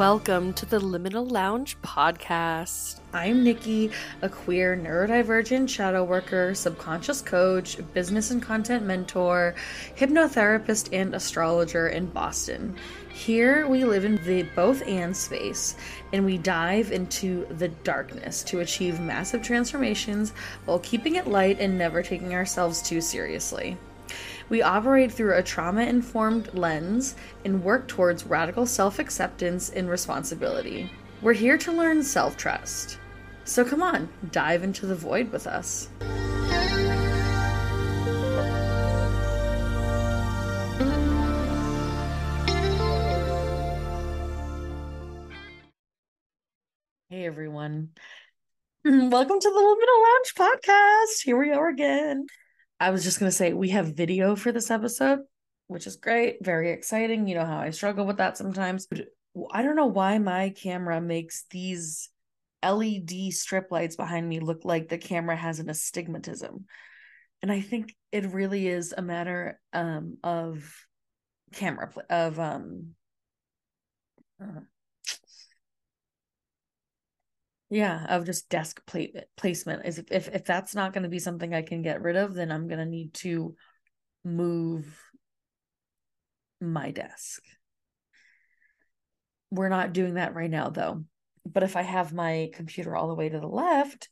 Welcome to the Liminal Lounge podcast. I'm Nikki, a queer neurodivergent shadow worker, subconscious coach, business and content mentor, hypnotherapist, and astrologer in Boston. Here we live in the both and space and we dive into the darkness to achieve massive transformations while keeping it light and never taking ourselves too seriously. We operate through a trauma informed lens and work towards radical self acceptance and responsibility. We're here to learn self trust. So come on, dive into the void with us. Hey everyone. Welcome to the Liminal Lounge podcast. Here we are again. I was just going to say we have video for this episode, which is great, very exciting. You know how I struggle with that sometimes. I don't know why my camera makes these LED strip lights behind me look like the camera has an astigmatism. And I think it really is a matter um, of camera of um uh, yeah, of just desk plate placement. Is if if that's not going to be something I can get rid of, then I'm going to need to move my desk. We're not doing that right now though. But if I have my computer all the way to the left,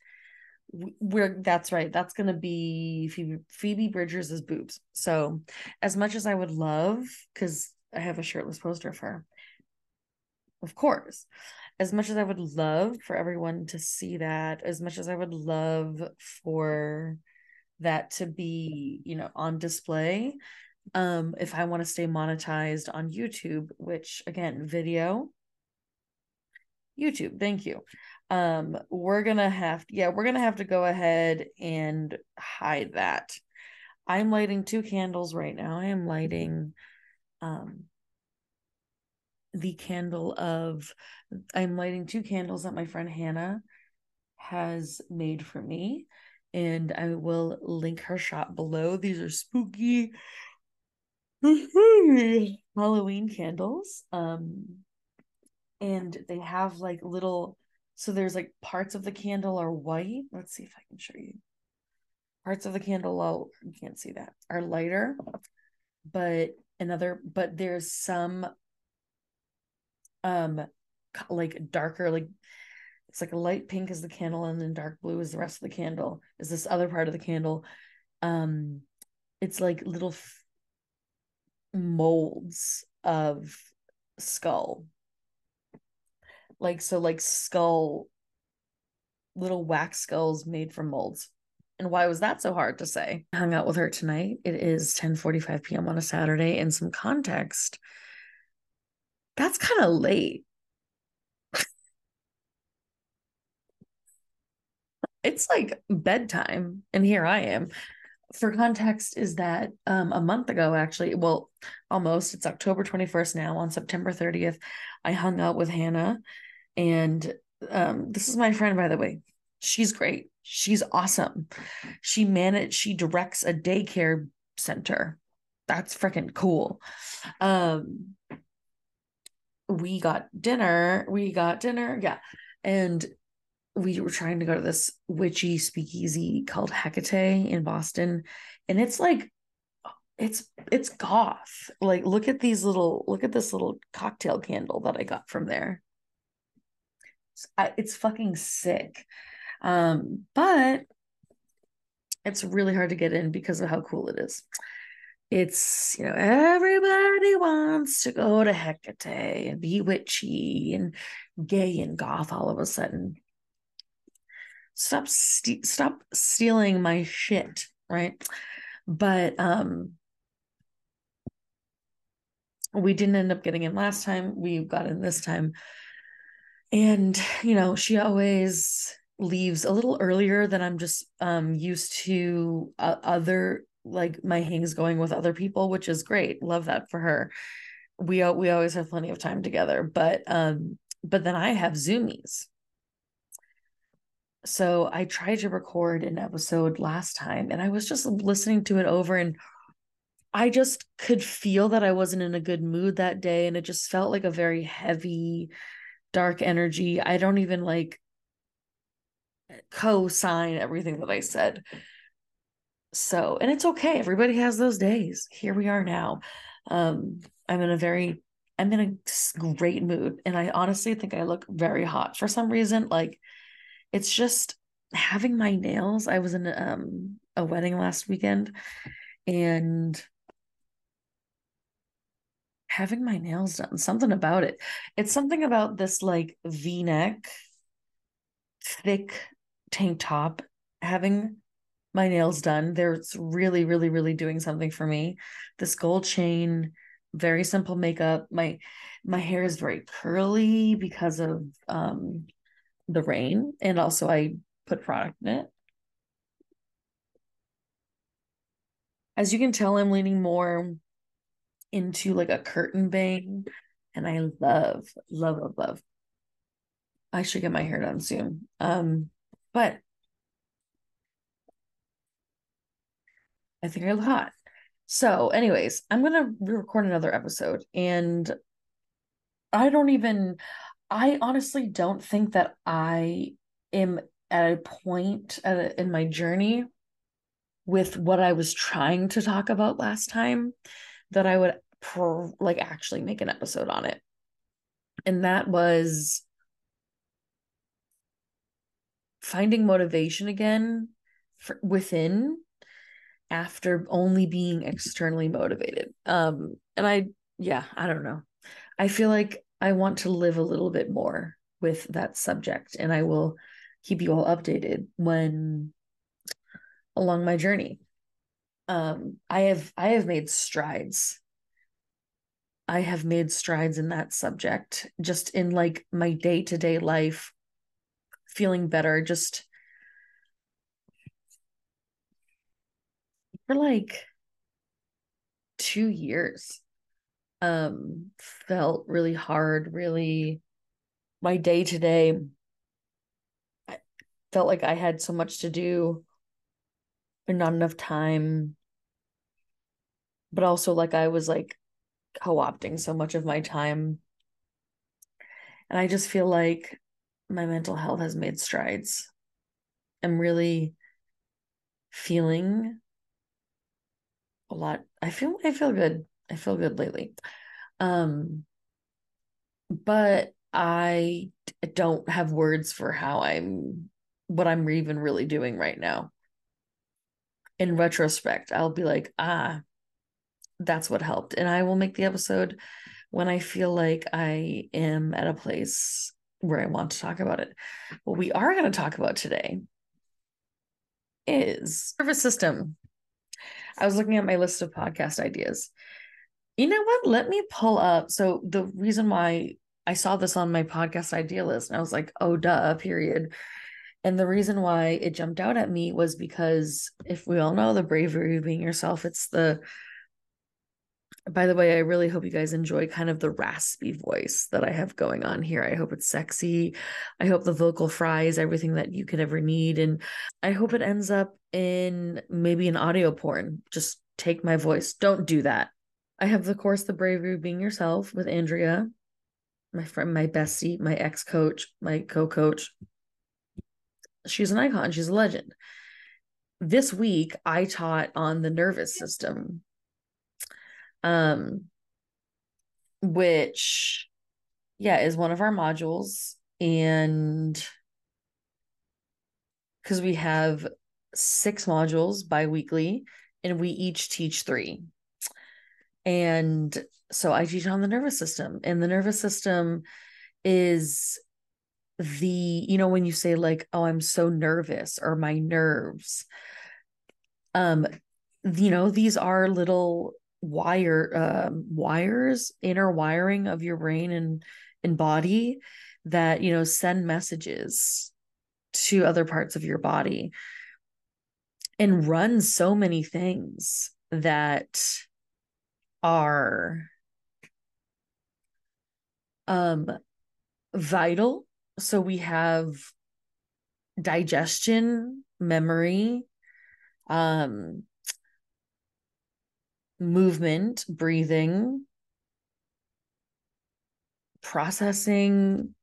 we're that's right. That's going to be Phoebe, Phoebe Bridgers' boobs. So, as much as I would love cuz I have a shirtless poster of her. Of course as much as I would love for everyone to see that, as much as I would love for that to be, you know, on display, um, if I want to stay monetized on YouTube, which again, video, YouTube, thank you. Um, we're gonna have, yeah, we're gonna have to go ahead and hide that. I'm lighting two candles right now. I am lighting um the candle of I'm lighting two candles that my friend Hannah has made for me and I will link her shop below. These are spooky Halloween candles. Um and they have like little so there's like parts of the candle are white. Let's see if I can show you. Parts of the candle, oh, you can't see that, are lighter, but another, but there's some um like darker like it's like a light pink is the candle and then dark blue is the rest of the candle. Is this other part of the candle. Um it's like little f- molds of skull. Like so like skull little wax skulls made from molds. And why was that so hard to say? Hung out with her tonight. It is 10 45 p.m on a saturday in some context that's kind of late. it's like bedtime, and here I am. For context, is that um, a month ago, actually, well, almost, it's October 21st now. On September 30th, I hung out with Hannah, and um, this is my friend, by the way. She's great. She's awesome. She managed, she directs a daycare center. That's freaking cool. Um, we got dinner. We got dinner. Yeah. And we were trying to go to this witchy speakeasy called Hecate in Boston. And it's like, it's it's goth. Like, look at these little, look at this little cocktail candle that I got from there. It's, I, it's fucking sick. Um, but it's really hard to get in because of how cool it is it's you know everybody wants to go to Hecate and be witchy and gay and goth all of a sudden. Stop st- stop stealing my shit, right? But um we didn't end up getting in last time. We got in this time. And you know, she always leaves a little earlier than I'm just um used to uh, other like my hangs going with other people, which is great. Love that for her. We we always have plenty of time together, but um but then I have zoomies. So I tried to record an episode last time and I was just listening to it over and I just could feel that I wasn't in a good mood that day and it just felt like a very heavy dark energy. I don't even like co-sign everything that I said. So, and it's okay. Everybody has those days. Here we are now. Um I'm in a very I'm in a great mood and I honestly think I look very hot for some reason like it's just having my nails. I was in um, a wedding last weekend and having my nails done, something about it. It's something about this like v neck, thick tank top, having my nails done. There's really, really, really doing something for me. This gold chain, very simple makeup. My my hair is very curly because of um the rain and also I put product in it. As you can tell, I'm leaning more into like a curtain bang and I love, love, love, love. I should get my hair done soon. Um, but I think I look hot. So, anyways, I'm gonna record another episode, and I don't even I honestly don't think that I am at a point at a, in my journey with what I was trying to talk about last time that I would like actually make an episode on it. And that was finding motivation again for, within after only being externally motivated. Um and I yeah, I don't know. I feel like I want to live a little bit more with that subject, and I will keep you all updated when along my journey. Um, I have I have made strides. I have made strides in that subject, just in like my day to day life, feeling better. Just for like two years um felt really hard really my day to day I felt like I had so much to do and not enough time. But also like I was like co-opting so much of my time. And I just feel like my mental health has made strides. I'm really feeling a lot I feel I feel good I feel good lately. Um, but I don't have words for how I'm what I'm even really doing right now. In retrospect, I'll be like, ah, that's what helped. And I will make the episode when I feel like I am at a place where I want to talk about it. What we are going to talk about today is nervous system. I was looking at my list of podcast ideas you know what? Let me pull up. So the reason why I saw this on my podcast idea list, and I was like, oh, duh, period. And the reason why it jumped out at me was because if we all know the bravery of being yourself, it's the by the way, I really hope you guys enjoy kind of the raspy voice that I have going on here. I hope it's sexy. I hope the vocal fries everything that you could ever need. And I hope it ends up in maybe an audio porn. Just take my voice. Don't do that. I have the course The Bravery of Being Yourself with Andrea, my friend, my bestie, my ex-coach, my co-coach. She's an icon, she's a legend. This week I taught on the nervous system. Um which yeah, is one of our modules. And because we have six modules bi-weekly and we each teach three. And so I teach on the nervous system, and the nervous system is the, you know, when you say, like, oh, I'm so nervous or my nerves, um, you know, these are little wire um wires inner wiring of your brain and and body that you know send messages to other parts of your body and run so many things that are um vital. So we have digestion, memory, um, movement, breathing, processing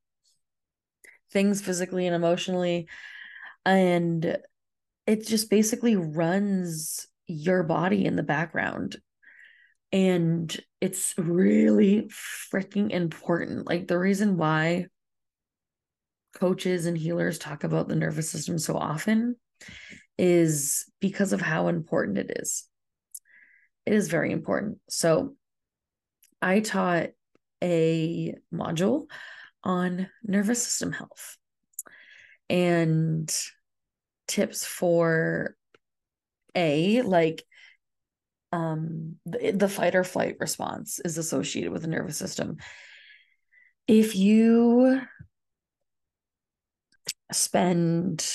things physically and emotionally. And it just basically runs your body in the background. And it's really freaking important. Like the reason why coaches and healers talk about the nervous system so often is because of how important it is. It is very important. So I taught a module on nervous system health and tips for a like um the, the fight or flight response is associated with the nervous system if you spend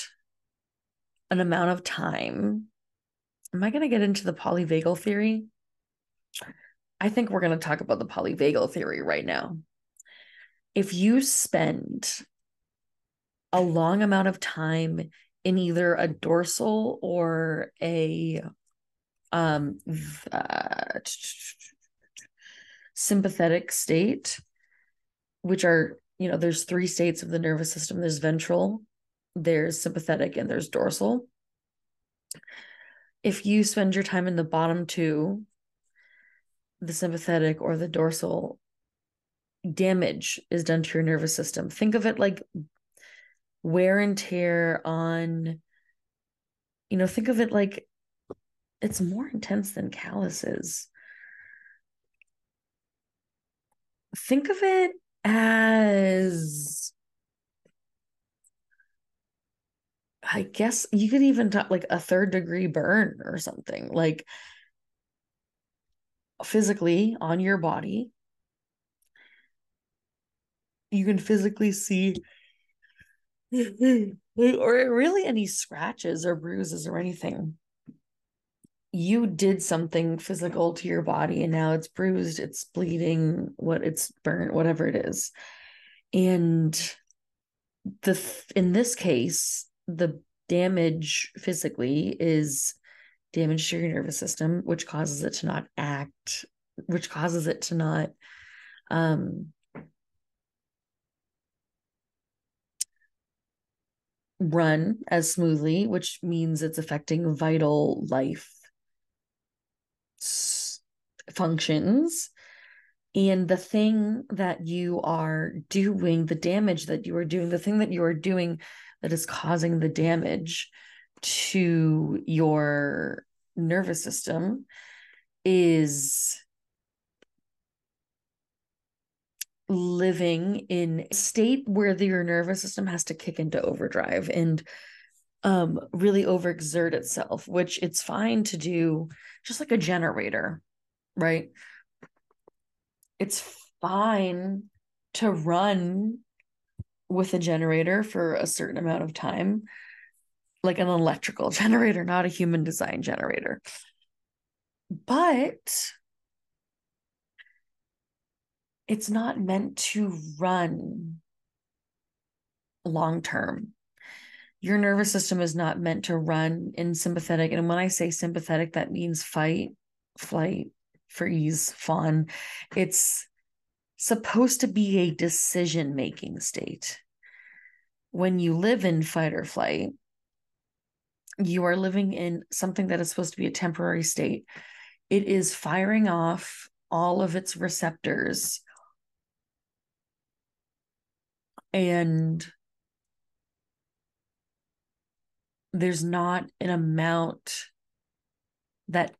an amount of time am i going to get into the polyvagal theory? I think we're going to talk about the polyvagal theory right now. If you spend a long amount of time in either a dorsal or a um uh, sympathetic state which are you know there's three states of the nervous system. There's ventral there's sympathetic and there's dorsal if you spend your time in the bottom two the sympathetic or the dorsal damage is done to your nervous system. Think of it like wear and tear on you know think of it like it's more intense than calluses. Think of it as i guess you could even talk like a third degree burn or something like physically on your body you can physically see or really any scratches or bruises or anything. You did something physical to your body and now it's bruised, it's bleeding, what it's burnt, whatever it is. And the in this case, the damage physically is damage to your nervous system, which causes it to not act, which causes it to not um run as smoothly, which means it's affecting vital life functions. And the thing that you are doing, the damage that you are doing, the thing that you are doing that is causing the damage to your nervous system is living in a state where the, your nervous system has to kick into overdrive and um really overexert itself which it's fine to do just like a generator right? It's fine to run with a generator for a certain amount of time like an electrical generator not a human design generator but it's not meant to run long term. Your nervous system is not meant to run in sympathetic. And when I say sympathetic, that means fight, flight, freeze, fawn. It's supposed to be a decision making state. When you live in fight or flight, you are living in something that is supposed to be a temporary state. It is firing off all of its receptors and there's not an amount that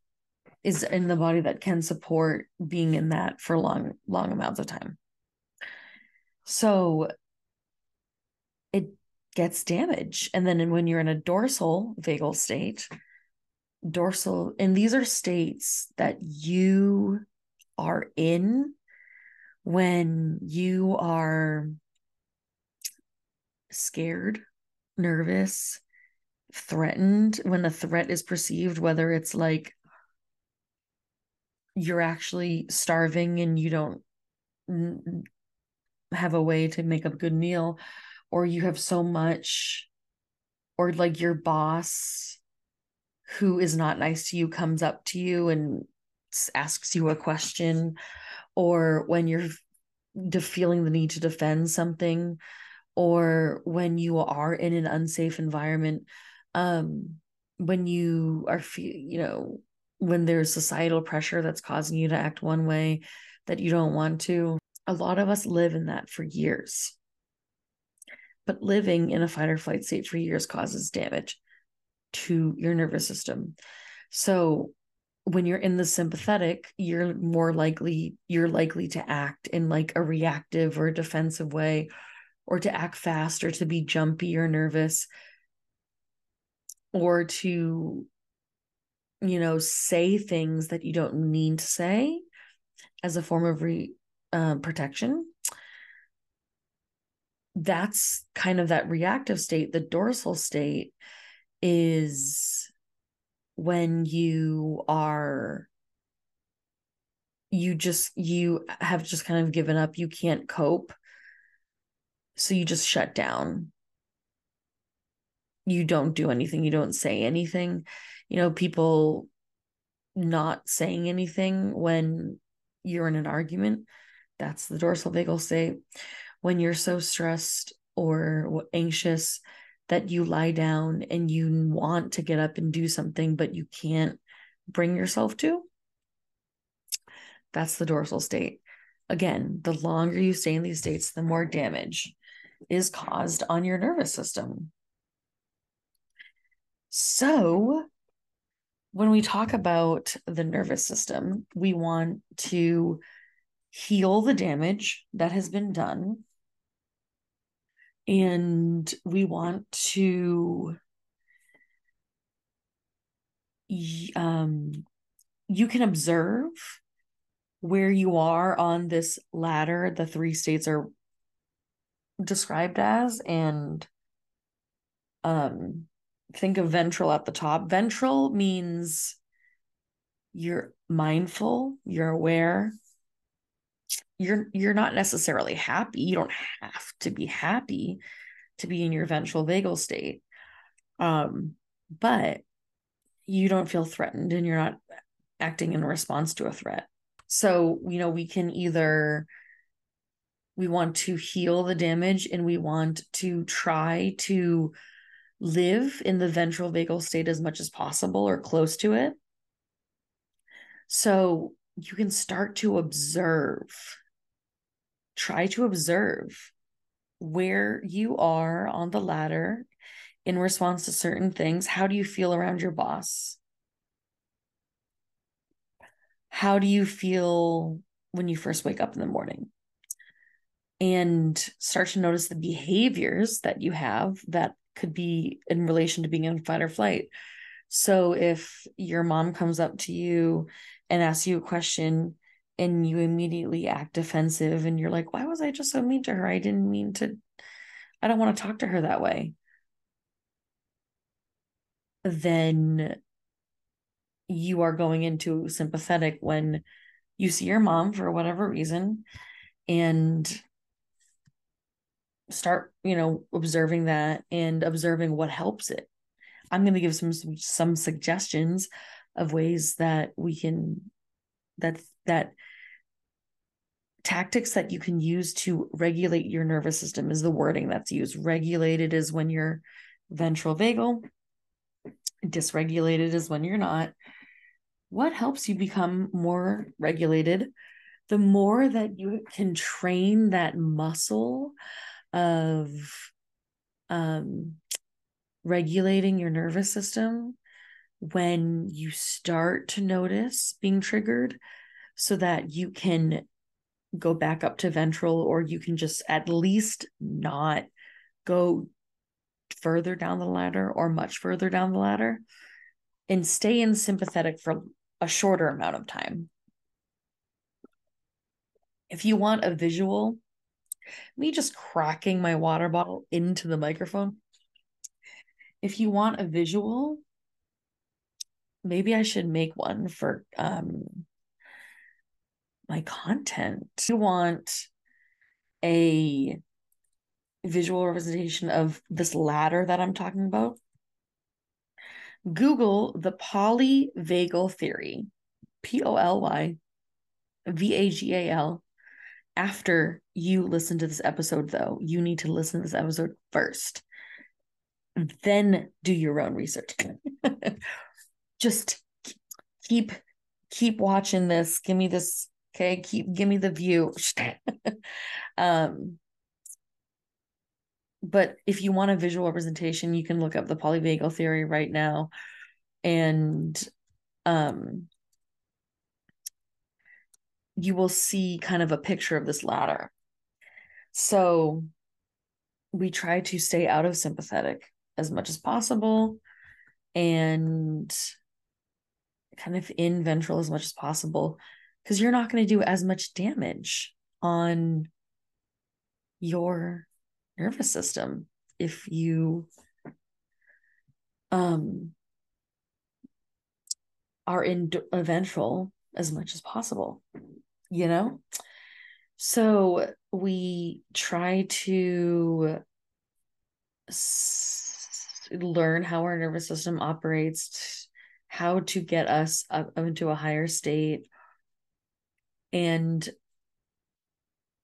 is in the body that can support being in that for long long amounts of time. So it gets damaged. And then when you're in a dorsal vagal state dorsal and these are states that you are in when you are scared, nervous, threatened when a threat is perceived, whether it's like you're actually starving and you don't have a way to make a good meal or you have so much or like your boss who is not nice to you comes up to you and asks you a question or when you're feeling the need to defend something or when you are in an unsafe environment um when you are you know when there's societal pressure that's causing you to act one way that you don't want to a lot of us live in that for years. But living in a fight or flight state for years causes damage to your nervous system. So when you're in the sympathetic you're more likely you're likely to act in like a reactive or defensive way or to act fast or to be jumpy or nervous or to you know say things that you don't mean to say as a form of re, uh, protection that's kind of that reactive state. The dorsal state is when you are you just you have just kind of given up. You can't cope. So you just shut down. You don't do anything. You don't say anything you know people not saying anything when you're in an argument that's the dorsal vagal state when you're so stressed or anxious that you lie down and you want to get up and do something but you can't bring yourself to that's the dorsal state again the longer you stay in these states the more damage is caused on your nervous system. So, when we talk about the nervous system, we want to heal the damage that has been done. And we want to, um, you can observe where you are on this ladder. The three states are described as and um think of ventral at the top. Ventral means you're mindful you're aware. You're you're not necessarily happy. You don't have to be happy to be in your ventral vagal state. Um but you don't feel threatened and you're not acting in response to a threat. So you know we can either we want to heal the damage and we want to try to live in the ventral vagal state as much as possible or close to it. So you can start to observe, try to observe where you are on the ladder in response to certain things. How do you feel around your boss? How do you feel when you first wake up in the morning? and start to notice the behaviors that you have that could be in relation to being in fight or flight. So if your mom comes up to you and asks you a question and you immediately act defensive and you're like, why was I just so mean to her? I didn't mean to, I don't want to talk to her that way. Then you are going into sympathetic when you see your mom for whatever reason and start you know observing that and observing what helps it. I'm going to give some some suggestions of ways that we can that that tactics that you can use to regulate your nervous system is the wording that's used. Regulated is when you're ventral vagal dysregulated is when you're not. What helps you become more regulated? The more that you can train that muscle of um, regulating your nervous system when you start to notice being triggered so that you can go back up to ventral or you can just at least not go further down the ladder or much further down the ladder and stay in sympathetic for a shorter amount of time. If you want a visual me just cracking my water bottle into the microphone. If you want a visual, maybe I should make one for um my content. You want a visual representation of this ladder that I'm talking about, Google the polyvagal theory, P O L Y V A G A L. After you listen to this episode, though, you need to listen to this episode first. Then do your own research. Just keep keep watching this. Give me this. Okay, keep give me the view. um, but if you want a visual representation, you can look up the polyvagal theory right now, and um, you will see kind of a picture of this ladder. So we try to stay out of sympathetic as much as possible and kind of in ventral as much as possible because you're not going to do as much damage on your nervous system if you um are in ventral as much as possible you know? So we try to s- learn how our nervous system operates how to get us up into a higher state and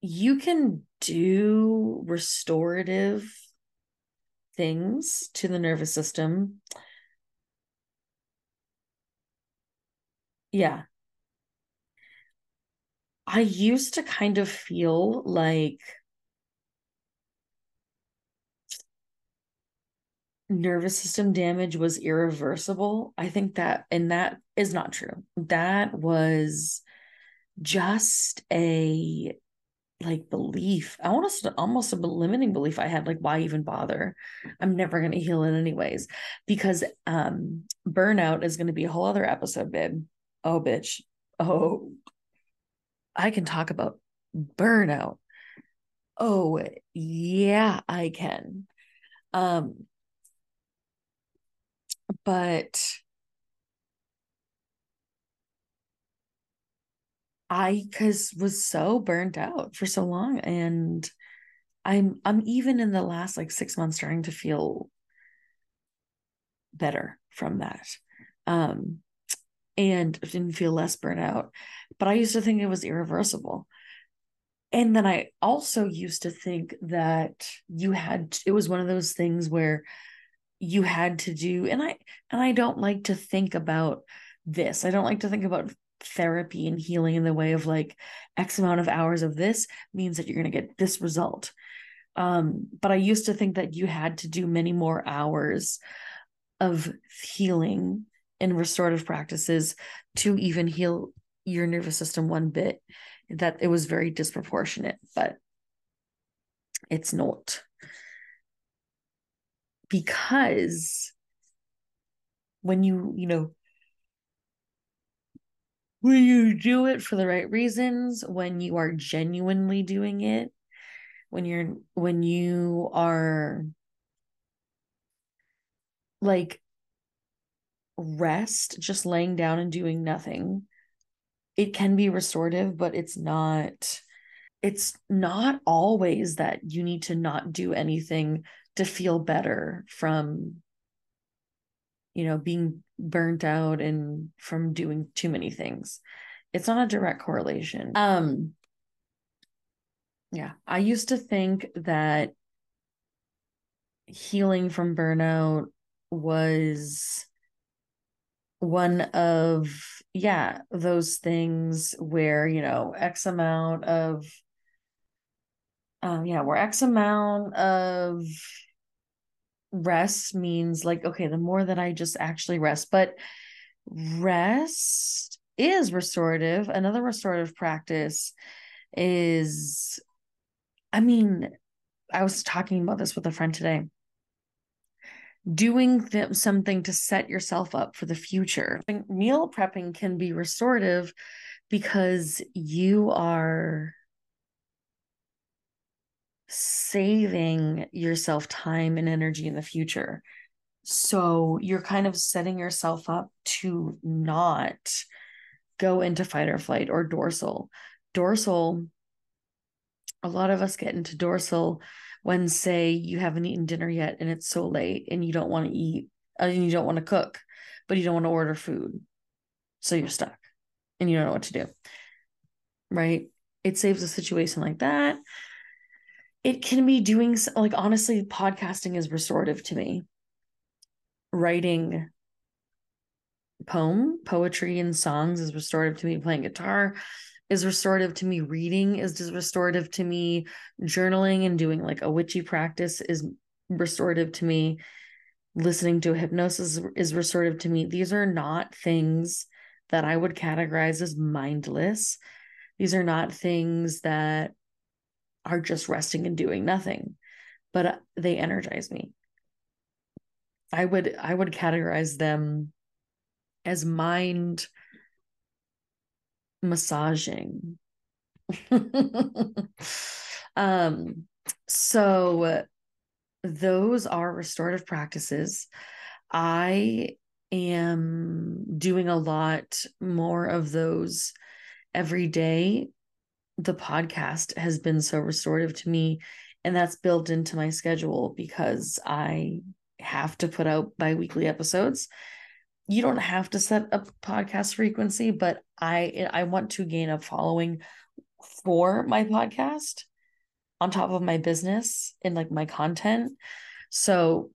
you can do restorative things to the nervous system. Yeah. I used to kind of feel like nervous system damage was irreversible. I think that, and that is not true. That was just a like belief. I almost almost a limiting belief I had, like, why even bother? I'm never gonna heal it anyways. Because um burnout is gonna be a whole other episode, babe. Oh bitch. Oh I can talk about burnout. Oh yeah, I can. Um but I cuz was so burnt out for so long and I'm I'm even in the last like 6 months starting to feel better from that. Um and didn't feel less burnout. But I used to think it was irreversible. And then I also used to think that you had it was one of those things where you had to do and I and I don't like to think about this. I don't like to think about therapy and healing in the way of like x amount of hours of this means that you're going to get this result um but i used to think that you had to do many more hours of healing and restorative practices to even heal your nervous system one bit that it was very disproportionate but it's not. Because when you you know when you do it for the right reasons, when you are genuinely doing it, when you're when you are like rest, just laying down and doing nothing, it can be restorative, but it's not it's not always that you need to not do anything to feel better from you know being burnt out and from doing too many things. It's not a direct correlation. Um yeah i used to think that healing from burnout was one of yeah those things where you know x amount of um yeah where x amount of rest means like okay the more that i just actually rest but rest is restorative. Another restorative practice is i mean i was talking about this with a friend today doing th- something to set yourself up for the future meal prepping can be restorative because you are saving yourself time and energy in the future. So you're kind of setting yourself up to not go into fight or flight or dorsal. Dorsal a lot of us get into dorsal when say you haven't eaten dinner yet and it's so late and you don't want to eat uh, and you don't want to cook but you don't want to order food. So you're stuck and you don't know what to do. Right? It saves a situation like that. It can be doing like honestly podcasting is restorative to me. Writing poem poetry and songs is restorative to me. Playing guitar is restorative to me. Reading is just restorative to me. Journaling and doing like a witchy practice is restorative to me. Listening to hypnosis is restorative to me. These are not things that i would categorize as mindless. These are not things that are just resting and doing nothing but uh, they energize me. I would i would categorize them as mind massaging. Um so those are restorative practices. I am doing a lot more of those every day. The podcast has been so restorative to me and that's built into my schedule because i have to put out bi-weekly episodes you don't have to set a podcast frequency, but I I want to gain a following for my podcast on top of my business and like my content. So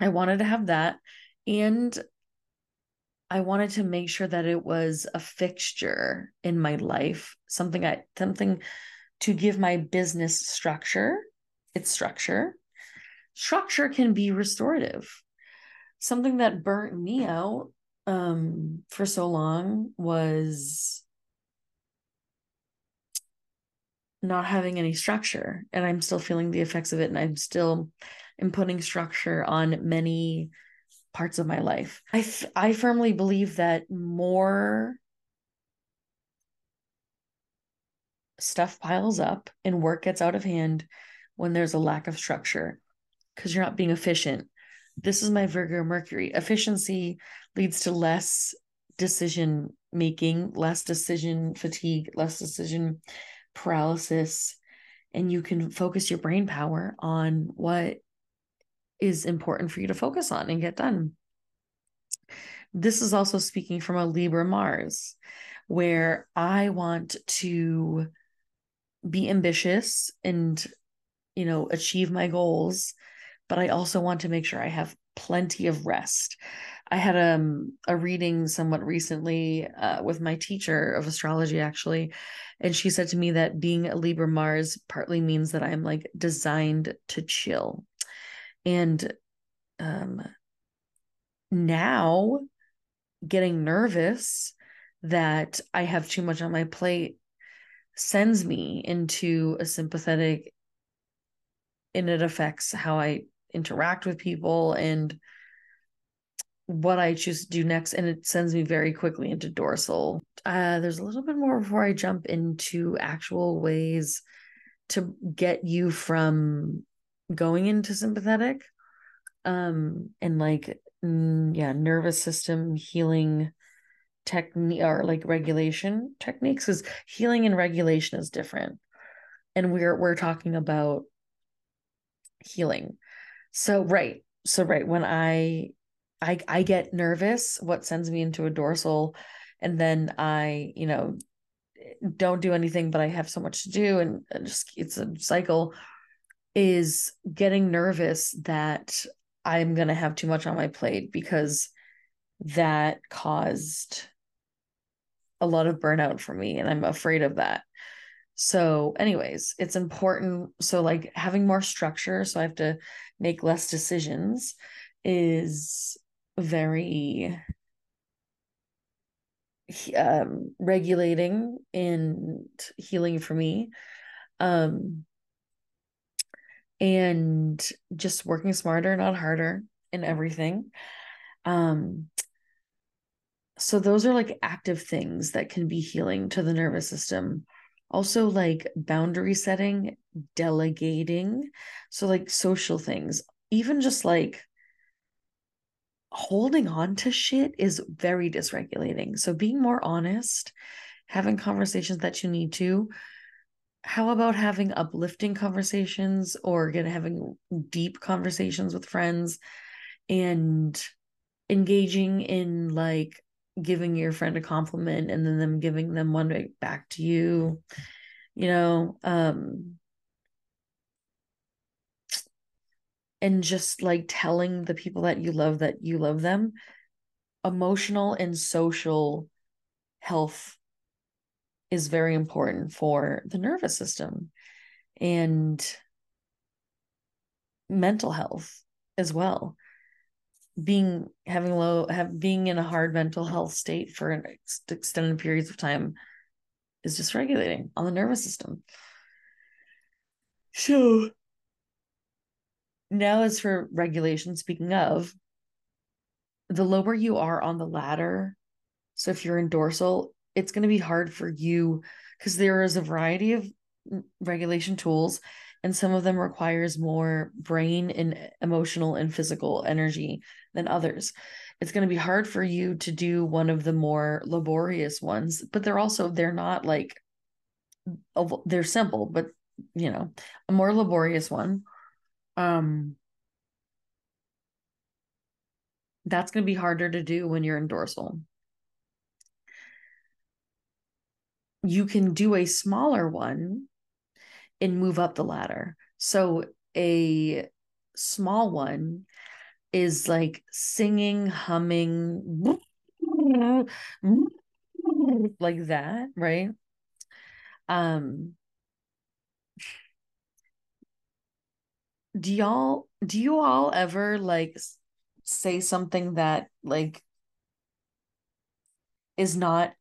I wanted to have that and I wanted to make sure that it was a fixture in my life, something I something to give my business structure, its structure. Structure can be restorative something that burnt me out um for so long was not having any structure and i'm still feeling the effects of it and i'm still am putting structure on many parts of my life. I, f- I firmly believe that more stuff piles up and work gets out of hand when there's a lack of structure because you're not being efficient this is my Virgo Mercury. Efficiency leads to less decision making, less decision fatigue, less decision paralysis, and you can focus your brain power on what is important for you to focus on and get done. This is also speaking from a Libra Mars, where I want to be ambitious and you know achieve my goals but I also want to make sure I have plenty of rest. I had um, a reading somewhat recently uh, with my teacher of astrology, actually, and she said to me that being a Libra Mars partly means that I'm like designed to chill. And um, now getting nervous that I have too much on my plate sends me into a sympathetic and it affects how I interact with people and what I choose to do next. And it sends me very quickly into dorsal. Uh, there's a little bit more before I jump into actual ways to get you from going into sympathetic um and like yeah nervous system healing technique or like regulation techniques because healing and regulation is different and we're we're talking about healing so right. So right when I I I get nervous, what sends me into a dorsal and then I, you know, eh, don't do anything but I have so much to do and uh, just it's a cycle is getting nervous that I'm going to have too much on my plate because that caused a lot of burnout for me and I'm afraid of that. So, anyways, it's important. So, like having more structure, so I have to make less decisions, is very um, regulating and healing for me. Um, and just working smarter, not harder in everything. Um, so those are like active things that can be healing to the nervous system also like boundary setting delegating so like social things even just like holding on to shit is very dysregulating. So being more honest having conversations that you need to how about having uplifting conversations or again having deep conversations with friends and engaging in like giving your friend a compliment and then them giving them one back to you you know um and just like telling the people that you love that you love them emotional and social health is very important for the nervous system and mental health as well being having low have being in a hard mental health state for extended periods of time is dysregulating on the nervous system. So now as for regulation speaking of the lower you are on the ladder so if you're in dorsal it's going to be hard for you because there is a variety of mm, regulation tools and some of them requires more brain and emotional and physical energy than others. It's going to be hard for you to do one of the more laborious ones but they're also they're not like they're simple but you know a more laborious one um that's going to be harder to do when you're in dorsal. You can do a smaller one and move up the ladder. So a small one is like singing, humming, like that, right? Um, do y'all do you all ever like say something that like is not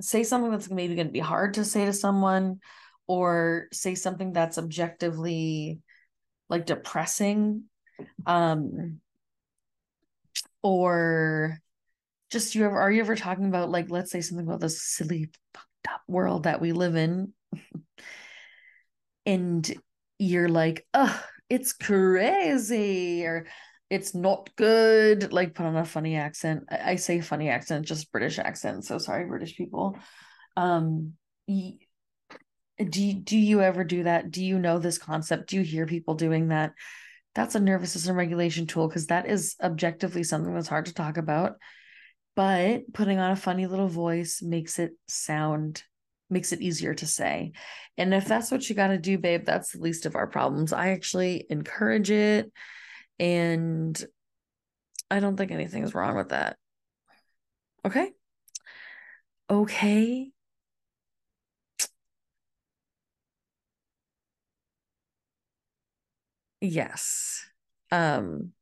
say something that's maybe going to be hard to say to someone or say something that's objectively like depressing um or just you ever are you ever talking about like let's say something about this silly fucked up world that we live in? And you're like oh it's crazy or it's not good like put on a funny accent. I, I say funny accent just british accent so sorry british people. Um do do you ever do that do you know this concept do you hear people doing that that's a nervous system regulation tool because that is objectively something that's hard to talk about but putting on a funny little voice makes it sound makes it easier to say and if that's what you got to do babe that's the least of our problems i actually encourage it and I don't think anything is wrong with that. Okay. Okay. Yes. Um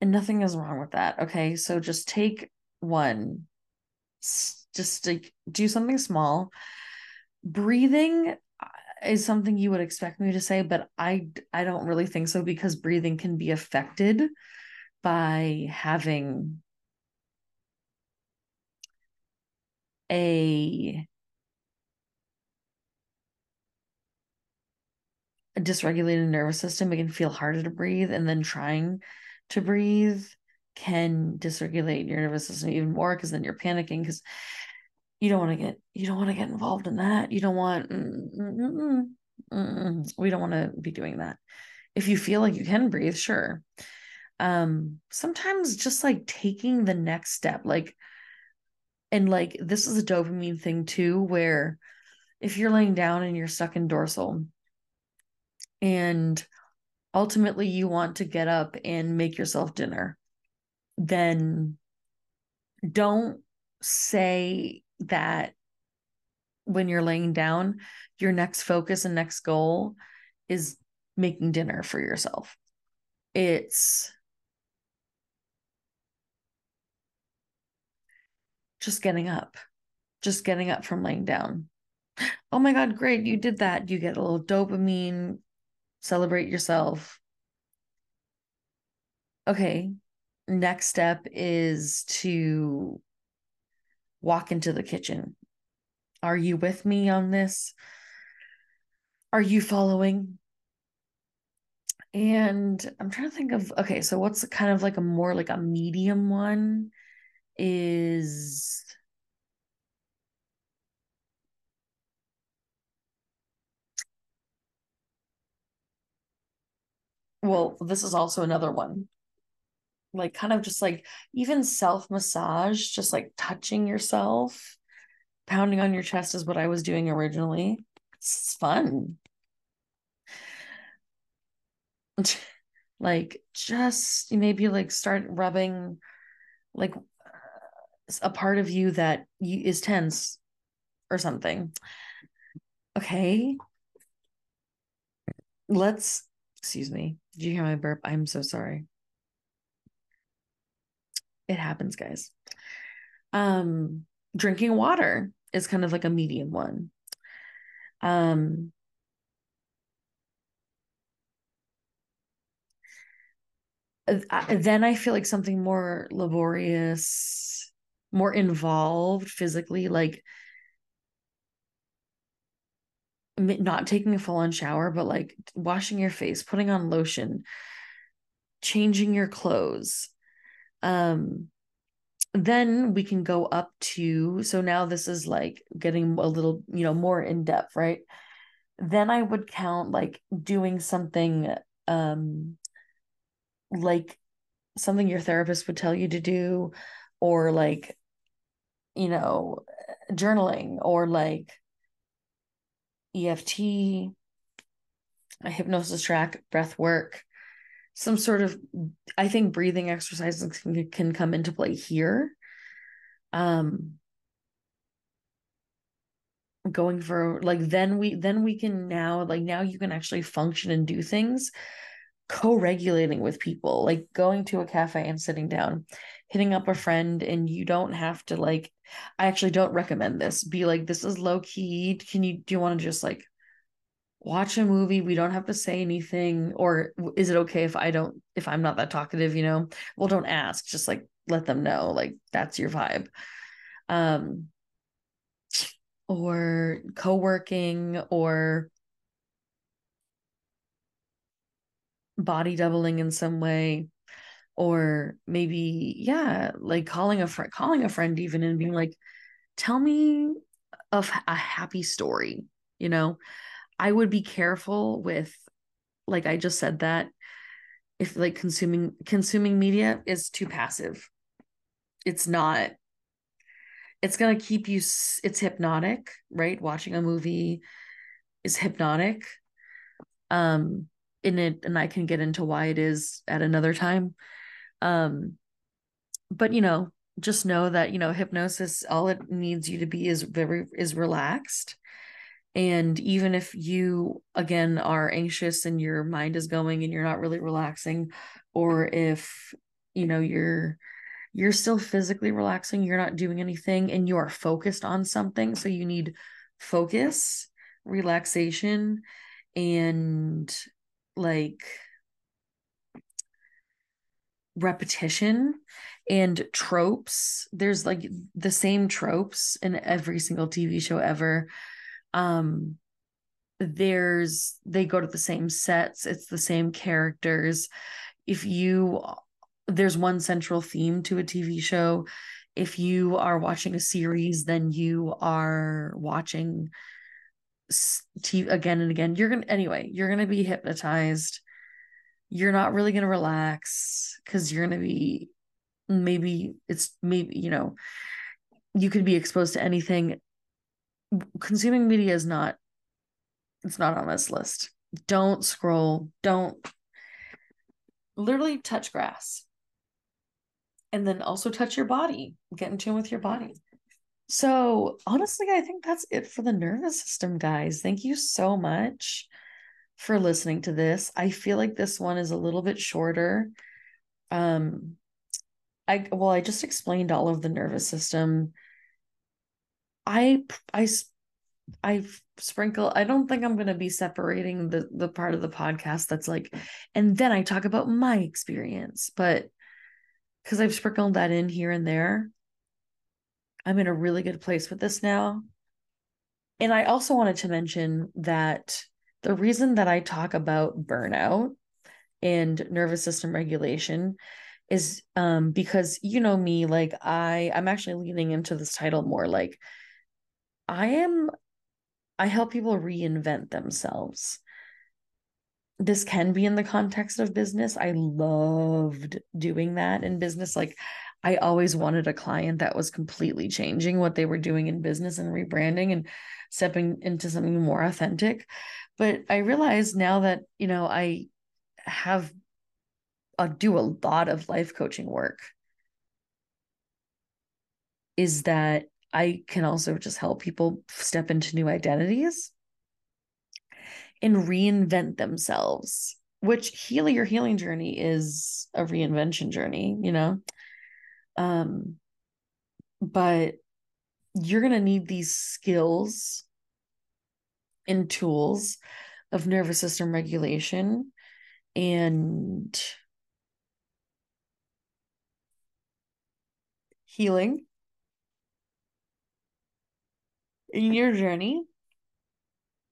and nothing is wrong with that. Okay. So just take one. Just like do something small. Breathing is something you would expect me to say, but I I don't really think so because breathing can be affected by having a, dysregulated nervous system. It can feel harder to breathe, and then trying to breathe can dysregulate your nervous system even more because then you're panicking because you don't want to get you don't want to get involved in that. You don't want mm, mm, mm, we don't want to be doing that. If you feel like you can breathe sure. Um sometimes just like taking the next step like and like this is a dopamine thing too where if you're laying down and you're stuck in dorsal and ultimately you want to get up and make yourself dinner then don't say that when you're laying down, your next focus and next goal is making dinner for yourself. It's just getting up, just getting up from laying down. Oh my God, great, you did that. You get a little dopamine, celebrate yourself. Okay, next step is to walk into the kitchen. Are you with me on this? Are you following? And I'm trying to think of okay, so what's kind of like a more like a medium one is well, this is also another one. Like kind of just like even self massage, just like touching yourself, pounding on your chest is what I was doing originally. It's fun. like just maybe like start rubbing like a part of you that you is tense or something. Okay. Let's excuse me. Did you hear my burp? I'm so sorry. It happens, guys. Um drinking water is kind of like a medium one. Um then I feel like something more laborious, more involved physically, like not taking a full on shower, but like washing your face, putting on lotion, changing your clothes. Um, then we can go up to so now this is like getting a little, you know, more in depth, right? Then I would count like doing something um like something your therapist would tell you to do or like you know journaling or like EFT a hypnosis track breath work some sort of i think breathing exercises can, can come into play here. Um going for like then we then we can now like now you can actually function and do things co-regulating with people like going to a cafe and sitting down hitting up a friend and you don't have to like i actually don't recommend this. Be like this is low key can you do you want to just like watch a movie? We don't have to say anything. Or is it okay if i don't if i'm not that talkative you know? Well don't ask. Just like let them know like that's your vibe. Um or co-working or body doubling in some way or maybe yeah like calling a friend calling a friend even and being like tell me of a happy story you know? I would be careful with like i just said that if like consuming consuming media is too passive. It's not it's going to keep you it's hypnotic right? Watching a movie is hypnotic um in it and I can get into why it is at another time. Um but you know, just know that you know hypnosis all it needs you to be is very is relaxed. And even if you again are anxious and your mind is going and you're not really relaxing or if you know you're you're still physically relaxing, you're not doing anything and you are focused on something, so you need focus, relaxation and like repetition and tropes there's like the same tropes in every single tv show ever um there's they go to the same sets it's the same characters if you there's one central theme to a tv show if you are watching a series then you are watching TV again and again. You're gonna anyway. You're gonna be hypnotized. You're not really gonna relax because you're gonna be maybe it's maybe you know you could be exposed to anything. Consuming media is not. It's not on this list. Don't scroll. Don't literally touch grass. And then also touch your body. Get in tune with your body. So, honestly, I think that's it for the nervous system, guys. Thank you so much for listening to this. I feel like this one is a little bit shorter. Um I well, I just explained all of the nervous system. I I I sprinkle I don't think I'm going to be separating the the part of the podcast that's like and then I talk about my experience, but cuz I've sprinkled that in here and there. I'm in a really good place with this now. And I also wanted to mention that the reason that I talk about burnout and nervous system regulation is um because you know me like I I'm actually leaning into this title more like I am I help people reinvent themselves. this can be in the context of business. I loved doing that in business. Like, I always wanted a client that was completely changing what they were doing in business and rebranding and stepping into something more authentic. But I realize now that, you know, I have I do a lot of life coaching work is that I can also just help people step into new identities and reinvent themselves, which heal your healing journey is a reinvention journey, you know? Um, but you're going to need these skills and tools of nervous system regulation and healing. In your journey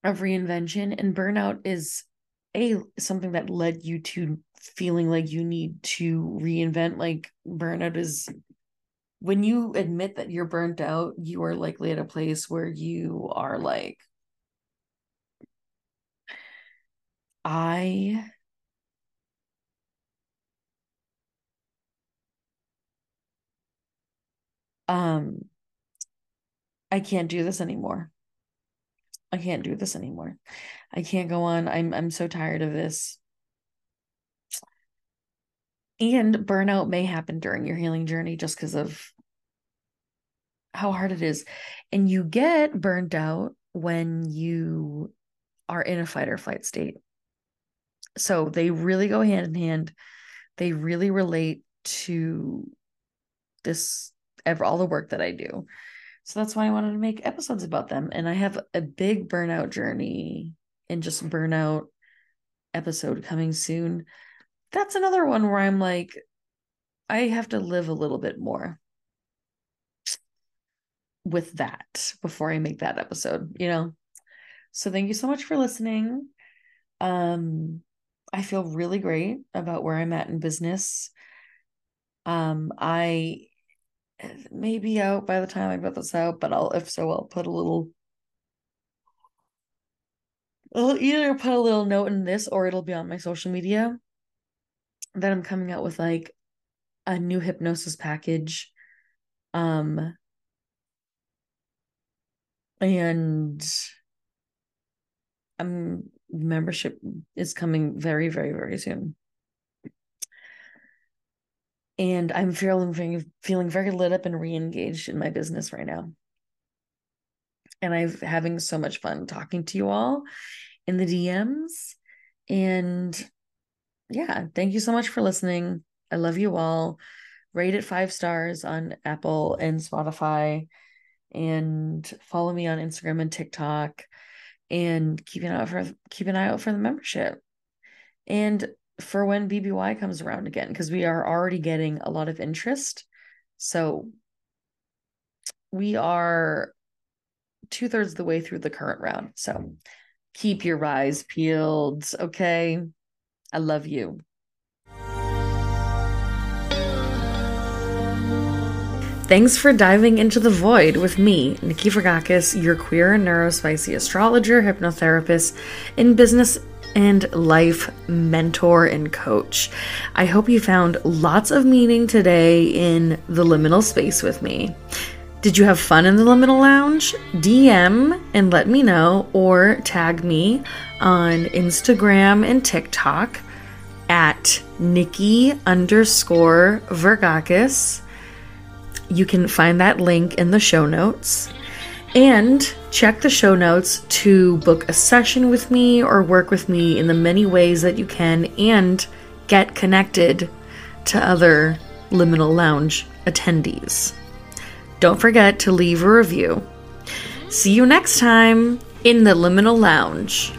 of reinvention and burnout is a something that led you to feeling like you need to reinvent like burnout is when you admit that you're burnt out you are likely at a place where you are like i um i can't do this anymore I can't do this anymore. I can't go on. I'm I'm so tired of this. And burnout may happen during your healing journey just because of how hard it is. And you get burnt out when you are in a fight or flight state. So they really go hand in hand. They really relate to this ever all the work that I do. So that's why I wanted to make episodes about them. And I have a big burnout journey and just burnout episode coming soon. That's another one where I'm like, I have to live a little bit more with that before I make that episode, you know? So thank you so much for listening. Um, I feel really great about where I'm at in business. Um, I may be out by the time I put this out, but I'll if so, I'll put a little I'll either put a little note in this or it'll be on my social media that I'm coming out with like a new hypnosis package. Um and um membership is coming very, very, very soon and I'm feeling feeling very lit up and re-engaged in my business right now. And I'm having so much fun talking to you all in the DMs. And yeah, thank you so much for listening. I love you all. Rate it five stars on Apple and Spotify, and follow me on Instagram and TikTok, and keep an eye out for keep an eye out for the membership. And for when BBY comes around again because we are already getting a lot of interest. So we are two thirds of the way through the current round. So keep your eyes peeled. Okay. I love you. Thanks for diving into the void with me, Nikki Vergakes, your queer and neurospicy astrologer, hypnotherapist, in business and life mentor and coach. I hope you found lots of meaning today in the liminal space with me. Did you have fun in the liminal lounge? DM and let me know, or tag me on Instagram and TikTok at Nikki underscore Vergakes. You can find that link in the show notes. And check the show notes to book a session with me or work with me in the many ways that you can and get connected to other Liminal Lounge attendees. Don't forget to leave a review. See you next time in the Liminal Lounge.